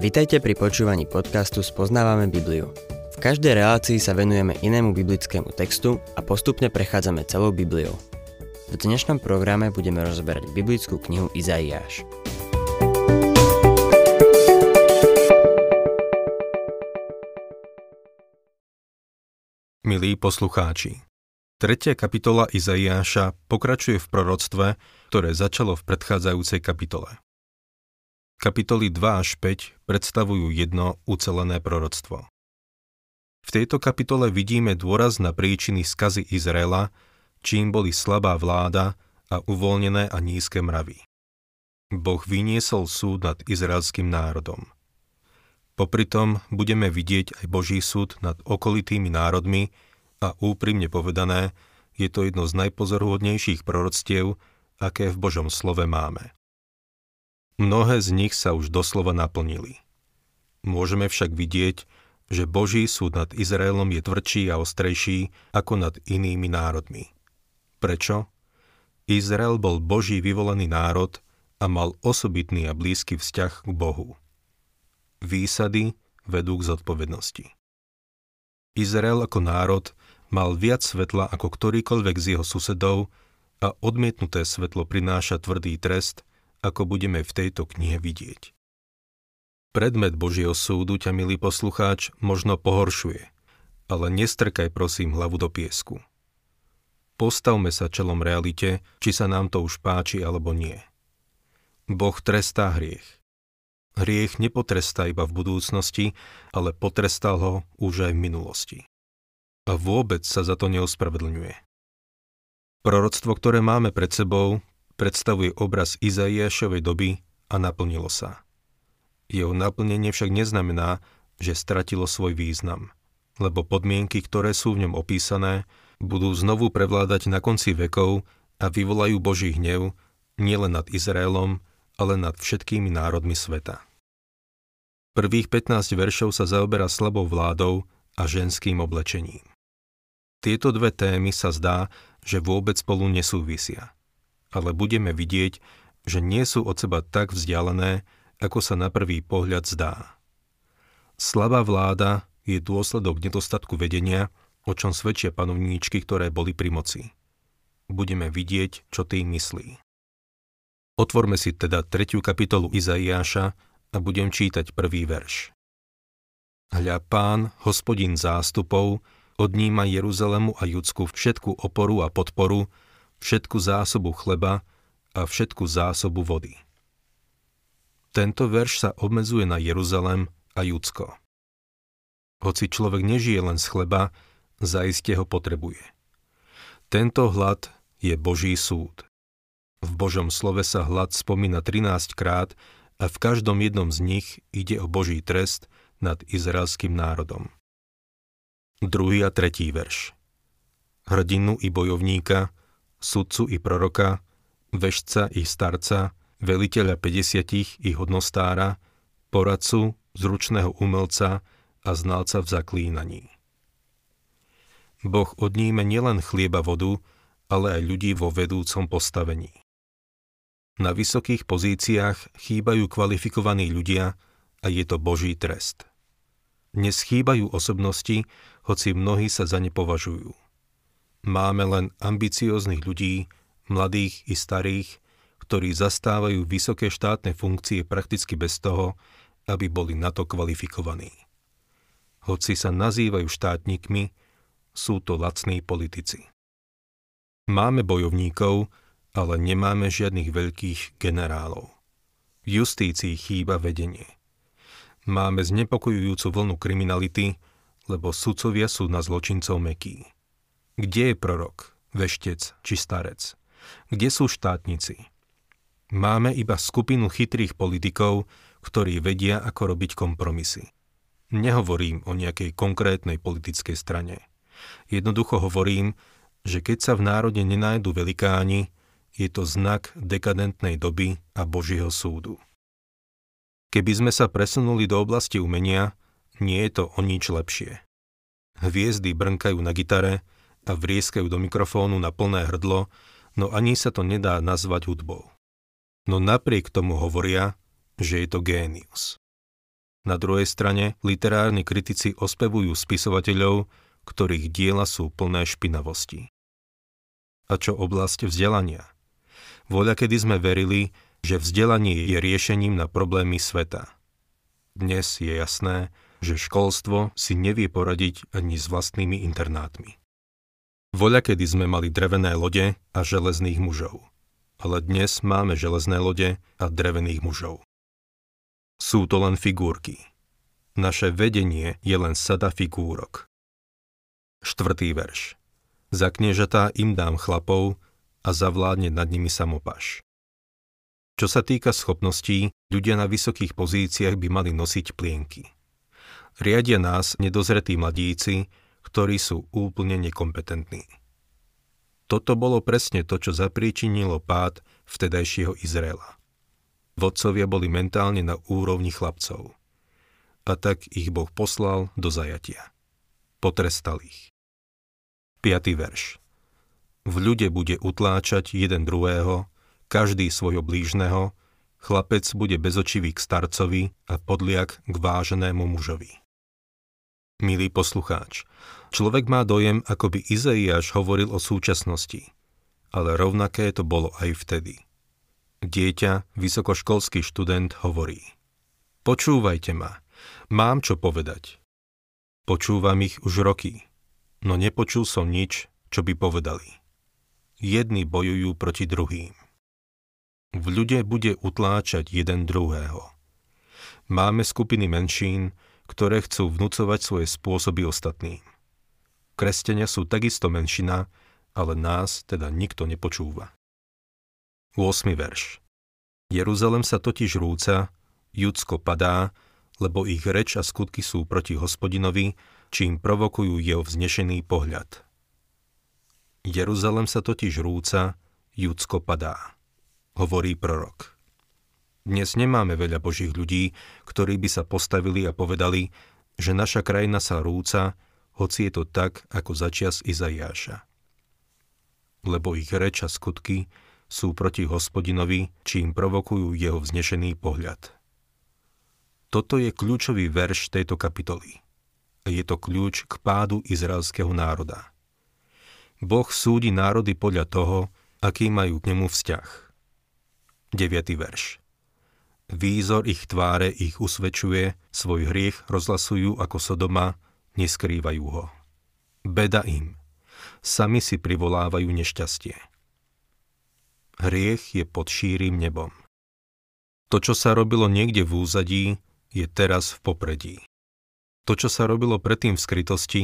Vitajte pri počúvaní podcastu Spoznávame Bibliu. V každej relácii sa venujeme inému biblickému textu a postupne prechádzame celou Bibliou. V dnešnom programe budeme rozberať biblickú knihu Izaiáš. Milí poslucháči, tretia kapitola Izaiáša pokračuje v proroctve, ktoré začalo v predchádzajúcej kapitole. Kapitoly 2 až 5 predstavujú jedno ucelené proroctvo. V tejto kapitole vidíme dôraz na príčiny skazy Izraela, čím boli slabá vláda a uvoľnené a nízke mravy. Boh vyniesol súd nad izraelským národom. Popri tom budeme vidieť aj Boží súd nad okolitými národmi a úprimne povedané, je to jedno z najpozorhodnejších proroctiev, aké v Božom slove máme. Mnohé z nich sa už doslova naplnili. Môžeme však vidieť, že Boží súd nad Izraelom je tvrdší a ostrejší ako nad inými národmi. Prečo? Izrael bol Boží vyvolený národ a mal osobitný a blízky vzťah k Bohu. Výsady vedú k zodpovednosti. Izrael ako národ mal viac svetla ako ktorýkoľvek z jeho susedov a odmietnuté svetlo prináša tvrdý trest, ako budeme v tejto knihe vidieť. Predmet Božieho súdu ťa, milý poslucháč, možno pohoršuje, ale nestrkaj prosím hlavu do piesku. Postavme sa čelom realite, či sa nám to už páči alebo nie. Boh trestá hriech. Hriech nepotrestá iba v budúcnosti, ale potrestal ho už aj v minulosti. A vôbec sa za to neospravedlňuje. Proroctvo, ktoré máme pred sebou, predstavuje obraz Izaiášovej doby a naplnilo sa. Jeho naplnenie však neznamená, že stratilo svoj význam, lebo podmienky, ktoré sú v ňom opísané, budú znovu prevládať na konci vekov a vyvolajú Boží hnev nielen nad Izraelom, ale nad všetkými národmi sveta. Prvých 15 veršov sa zaoberá slabou vládou a ženským oblečením. Tieto dve témy sa zdá, že vôbec spolu nesúvisia ale budeme vidieť, že nie sú od seba tak vzdialené, ako sa na prvý pohľad zdá. Slabá vláda je dôsledok nedostatku vedenia, o čom svedčia panovníčky, ktoré boli pri moci. Budeme vidieť, čo tým myslí. Otvorme si teda tretiu kapitolu Izaiáša a budem čítať prvý verš. Hľa pán, hospodin zástupov, odníma Jeruzalemu a Judsku všetku oporu a podporu, všetku zásobu chleba a všetku zásobu vody. Tento verš sa obmedzuje na Jeruzalem a Judsko. Hoci človek nežije len z chleba, zaiste ho potrebuje. Tento hlad je Boží súd. V Božom slove sa hlad spomína 13 krát a v každom jednom z nich ide o Boží trest nad izraelským národom. Druhý a tretí verš. Hrdinu i bojovníka, sudcu i proroka, vešca i starca, veliteľa 50 i hodnostára, poradcu, zručného umelca a znalca v zaklínaní. Boh odníme nielen chlieba vodu, ale aj ľudí vo vedúcom postavení. Na vysokých pozíciách chýbajú kvalifikovaní ľudia a je to Boží trest. Dnes chýbajú osobnosti, hoci mnohí sa za ne považujú. Máme len ambicióznych ľudí, mladých i starých, ktorí zastávajú vysoké štátne funkcie prakticky bez toho, aby boli na to kvalifikovaní. Hoci sa nazývajú štátnikmi, sú to lacní politici. Máme bojovníkov, ale nemáme žiadnych veľkých generálov. V justícii chýba vedenie. Máme znepokojujúcu vlnu kriminality, lebo sudcovia sú na zločincov mekí. Kde je prorok, veštec či starec? Kde sú štátnici? Máme iba skupinu chytrých politikov, ktorí vedia, ako robiť kompromisy. Nehovorím o nejakej konkrétnej politickej strane. Jednoducho hovorím, že keď sa v národe nenájdu velikáni, je to znak dekadentnej doby a Božieho súdu. Keby sme sa presunuli do oblasti umenia, nie je to o nič lepšie. Hviezdy brnkajú na gitare, a vrieskajú do mikrofónu na plné hrdlo, no ani sa to nedá nazvať hudbou. No napriek tomu hovoria, že je to génius. Na druhej strane literárni kritici ospevujú spisovateľov, ktorých diela sú plné špinavosti. A čo oblasť vzdelania? Voľa kedy sme verili, že vzdelanie je riešením na problémy sveta. Dnes je jasné, že školstvo si nevie poradiť ani s vlastnými internátmi. Voľa kedy sme mali drevené lode a železných mužov. Ale dnes máme železné lode a drevených mužov. Sú to len figurky. Naše vedenie je len sada figúrok. Štvrtý verš. Za kniežatá im dám chlapov a zavládne nad nimi samopaš. Čo sa týka schopností, ľudia na vysokých pozíciách by mali nosiť plienky. Riadia nás nedozretí mladíci, ktorí sú úplne nekompetentní. Toto bolo presne to, čo zapríčinilo pád vtedajšieho Izraela. Vodcovia boli mentálne na úrovni chlapcov. A tak ich Boh poslal do zajatia. Potrestal ich. 5. verš. V ľude bude utláčať jeden druhého, každý svojho blížneho, chlapec bude bezočivý k starcovi a podliak k váženému mužovi. Milý poslucháč, človek má dojem, ako by Izaiáš hovoril o súčasnosti, ale rovnaké to bolo aj vtedy. Dieťa, vysokoškolský študent hovorí. Počúvajte ma, mám čo povedať. Počúvam ich už roky, no nepočul som nič, čo by povedali. Jedni bojujú proti druhým. V ľude bude utláčať jeden druhého. Máme skupiny menšín, ktoré chcú vnúcovať svoje spôsoby ostatným. Kresťania sú takisto menšina, ale nás teda nikto nepočúva. 8. verš. Jeruzalem sa totiž rúca, Judsko padá, lebo ich reč a skutky sú proti hospodinovi, čím provokujú jeho vznešený pohľad. Jeruzalem sa totiž rúca, Judsko padá, hovorí prorok. Dnes nemáme veľa božích ľudí, ktorí by sa postavili a povedali, že naša krajina sa rúca, hoci je to tak, ako začias Izaiáša. Lebo ich reč a skutky sú proti hospodinovi, čím provokujú jeho vznešený pohľad. Toto je kľúčový verš tejto kapitoly. Je to kľúč k pádu izraelského národa. Boh súdi národy podľa toho, aký majú k nemu vzťah. 9. verš. Výzor ich tváre ich usvedčuje, svoj hriech rozlasujú ako Sodoma, neskrývajú ho. Beda im. Sami si privolávajú nešťastie. Hriech je pod šírim nebom. To, čo sa robilo niekde v úzadí, je teraz v popredí. To, čo sa robilo predtým v skrytosti,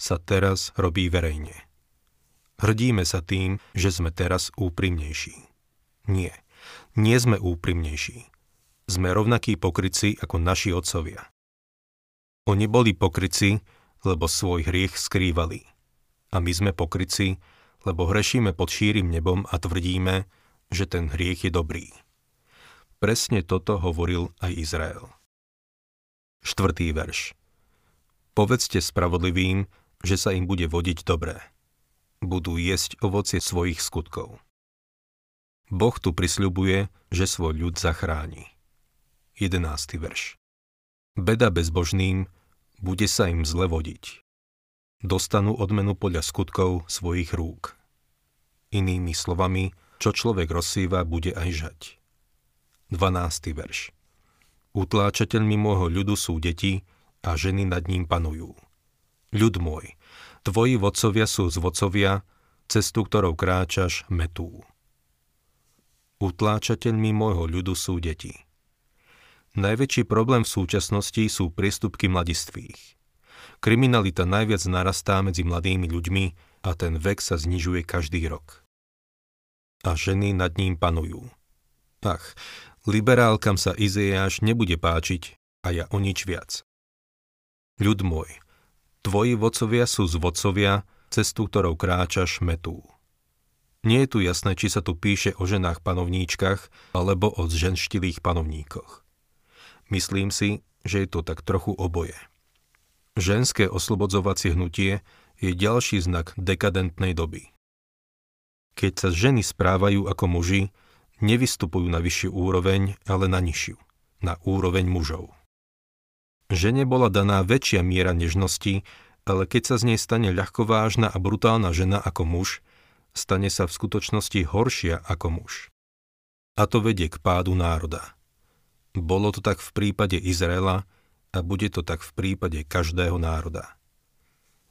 sa teraz robí verejne. Hrdíme sa tým, že sme teraz úprimnejší. Nie, nie sme úprimnejší. Sme rovnakí pokryci ako naši otcovia. Oni boli pokryci, lebo svoj hriech skrývali. A my sme pokryci, lebo hrešíme pod šírim nebom a tvrdíme, že ten hriech je dobrý. Presne toto hovoril aj Izrael. Štvrtý verš. Povedzte spravodlivým, že sa im bude vodiť dobré. Budú jesť ovocie svojich skutkov. Boh tu prisľubuje, že svoj ľud zachráni. 11. verš. Beda bezbožným, bude sa im zle vodiť. Dostanú odmenu podľa skutkov svojich rúk. Inými slovami, čo človek rozsýva, bude aj žať. 12. verš. Utláčateľmi môjho ľudu sú deti a ženy nad ním panujú. Ľud môj, tvoji vodcovia sú z vodcovia, cestu, ktorou kráčaš, metú. Utláčateľmi môjho ľudu sú deti. Najväčší problém v súčasnosti sú priestupky mladistvých. Kriminalita najviac narastá medzi mladými ľuďmi a ten vek sa znižuje každý rok. A ženy nad ním panujú. Ach, liberálkam sa Izeáš nebude páčiť a ja o nič viac. Ľud môj, tvoji vodcovia sú z vodcovia, cestu, ktorou kráčaš, metú. Nie je tu jasné, či sa tu píše o ženách panovníčkach alebo o zženštilých panovníkoch. Myslím si, že je to tak trochu oboje. Ženské oslobodzovacie hnutie je ďalší znak dekadentnej doby. Keď sa ženy správajú ako muži, nevystupujú na vyššiu úroveň, ale na nižšiu, na úroveň mužov. Žene bola daná väčšia miera nežnosti, ale keď sa z nej stane ľahkovážna a brutálna žena ako muž, stane sa v skutočnosti horšia ako muž. A to vedie k pádu národa. Bolo to tak v prípade Izraela a bude to tak v prípade každého národa.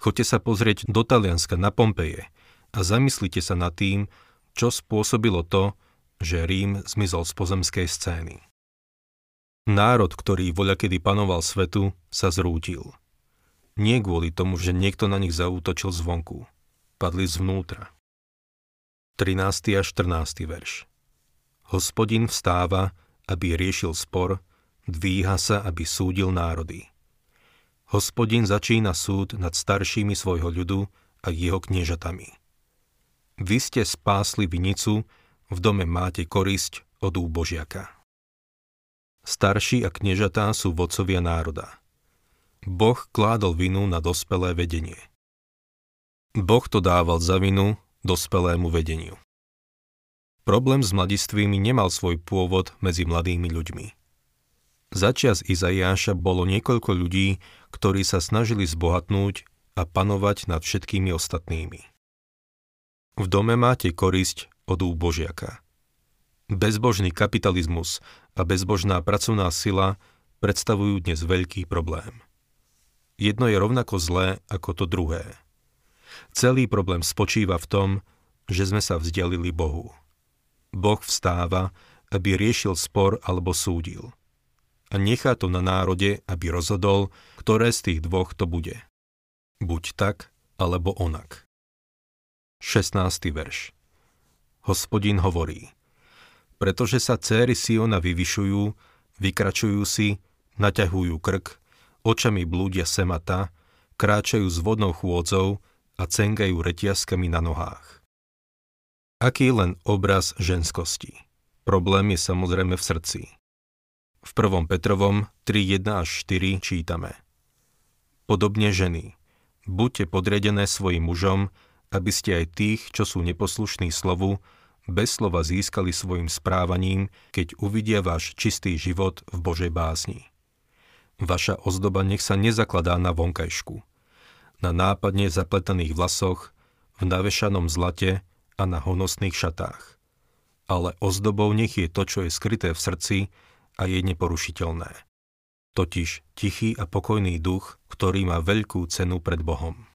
Choďte sa pozrieť do Talianska na Pompeje a zamyslite sa nad tým, čo spôsobilo to, že Rím zmizol z pozemskej scény. Národ, ktorý voľakedy panoval svetu, sa zrútil. Nie kvôli tomu, že niekto na nich zaútočil zvonku. Padli zvnútra. 13. a 14. verš Hospodin vstáva, aby riešil spor, dvíha sa, aby súdil národy. Hospodin začína súd nad staršími svojho ľudu a jeho kniežatami. Vy ste spásli vinicu, v dome máte korisť od úbožiaka. Starší a kniežatá sú vodcovia národa. Boh kládol vinu na dospelé vedenie. Boh to dával za vinu dospelému vedeniu. Problém s mladistvými nemal svoj pôvod medzi mladými ľuďmi. Začias Izaiáša bolo niekoľko ľudí, ktorí sa snažili zbohatnúť a panovať nad všetkými ostatnými. V dome máte korisť od úbožiaka. Bezbožný kapitalizmus a bezbožná pracovná sila predstavujú dnes veľký problém. Jedno je rovnako zlé ako to druhé. Celý problém spočíva v tom, že sme sa vzdialili Bohu. Boh vstáva, aby riešil spor alebo súdil. A nechá to na národe, aby rozhodol, ktoré z tých dvoch to bude. Buď tak, alebo onak. 16. verš Hospodin hovorí, pretože sa céry Siona vyvyšujú, vykračujú si, naťahujú krk, očami blúdia semata, kráčajú s vodnou chôdzou a cengajú retiaskami na nohách. Aký len obraz ženskosti. Problém je samozrejme v srdci. V 1. Petrovom 3.1 až 4 čítame Podobne ženy, buďte podriadené svojim mužom, aby ste aj tých, čo sú neposlušní slovu, bez slova získali svojim správaním, keď uvidia váš čistý život v Božej básni. Vaša ozdoba nech sa nezakladá na vonkajšku, na nápadne zapletaných vlasoch, v navešanom zlate a na honosných šatách. Ale ozdobou nech je to, čo je skryté v srdci a je neporušiteľné. Totiž tichý a pokojný duch, ktorý má veľkú cenu pred Bohom.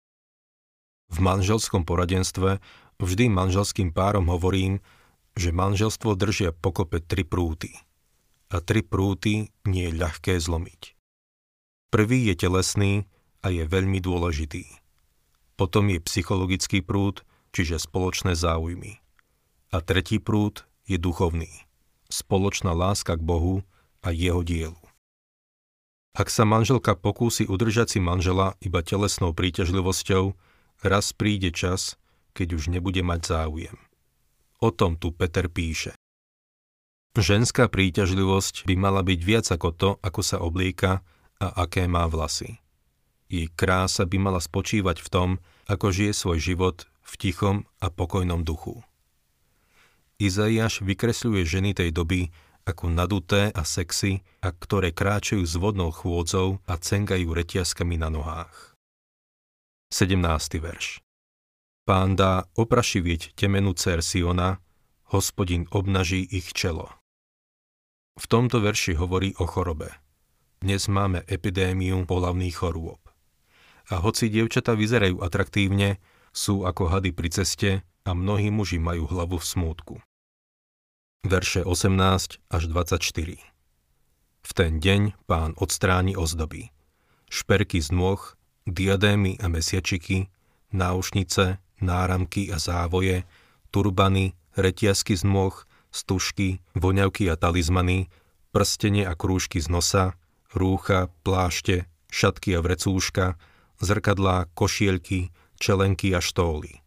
V manželskom poradenstve Vždy manželským párom hovorím, že manželstvo držia pokope tri prúty. A tri prúty nie je ľahké zlomiť. Prvý je telesný a je veľmi dôležitý. Potom je psychologický prúd, čiže spoločné záujmy. A tretí prúd je duchovný. Spoločná láska k Bohu a jeho dielu. Ak sa manželka pokúsi udržať si manžela iba telesnou príťažlivosťou, raz príde čas, keď už nebude mať záujem. O tom tu Peter píše. Ženská príťažlivosť by mala byť viac ako to, ako sa oblieka a aké má vlasy. Jej krása by mala spočívať v tom, ako žije svoj život v tichom a pokojnom duchu. Izaiáš vykresľuje ženy tej doby ako naduté a sexy, a ktoré kráčajú s vodnou chôdzou a cengajú retiaskami na nohách. 17. verš Pán dá oprašivieť temenu dcer Siona, hospodin obnaží ich čelo. V tomto verši hovorí o chorobe. Dnes máme epidémiu polavných chorôb. A hoci dievčata vyzerajú atraktívne, sú ako hady pri ceste a mnohí muži majú hlavu v smútku. Verše 18 až 24 V ten deň pán odstráni ozdoby. Šperky z nôh, diadémy a mesiačiky, náušnice, náramky a závoje, turbany, retiasky z nôh, stužky, voňavky a talizmany, prstenie a krúžky z nosa, rúcha, plášte, šatky a vrecúška, zrkadlá, košielky, čelenky a štóly.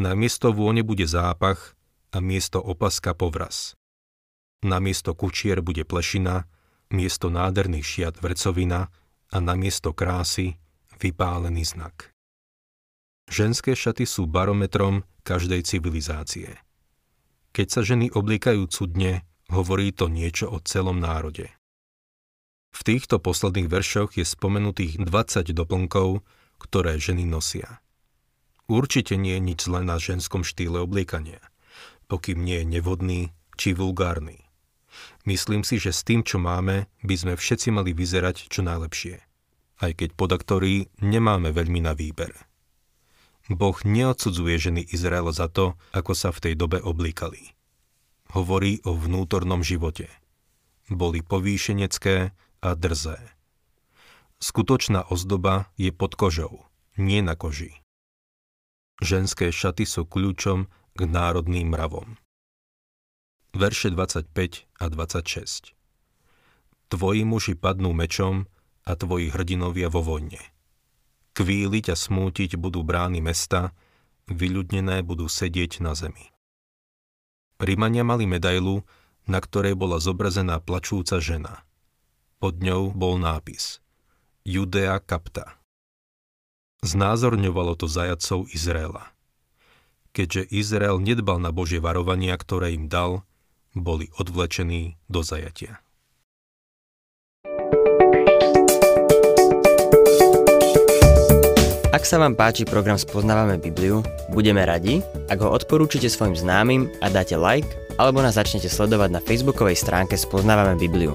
Na miesto vône bude zápach a miesto opaska povraz. Na miesto kučier bude plešina, miesto nádherných šiat vrecovina a na miesto krásy vypálený znak. Ženské šaty sú barometrom každej civilizácie. Keď sa ženy oblíkajú cudne, hovorí to niečo o celom národe. V týchto posledných veršoch je spomenutých 20 doplnkov, ktoré ženy nosia. Určite nie je nič zlé na ženskom štýle obliekania, pokým nie je nevhodný či vulgárny. Myslím si, že s tým, čo máme, by sme všetci mali vyzerať čo najlepšie. Aj keď podaktorí nemáme veľmi na výber. Boh neodsudzuje ženy Izraela za to, ako sa v tej dobe oblíkali. Hovorí o vnútornom živote. Boli povýšenecké a drzé. Skutočná ozdoba je pod kožou, nie na koži. Ženské šaty sú kľúčom k národným mravom. Verše 25 a 26 Tvoji muži padnú mečom a tvoji hrdinovia vo vojne. Kvíliť a smútiť budú brány mesta, vyľudnené budú sedieť na zemi. Rímania mali medailu, na ktorej bola zobrazená plačúca žena – pod ňou bol nápis Judea kapta. Znázorňovalo to zajacov Izraela. Keďže Izrael nedbal na Božie varovania, ktoré im dal, boli odvlečení do zajatia. Ak sa vám páči program Spoznávame Bibliu, budeme radi, ak ho odporúčite svojim známym a dáte like, alebo nás začnete sledovať na facebookovej stránke Spoznávame Bibliu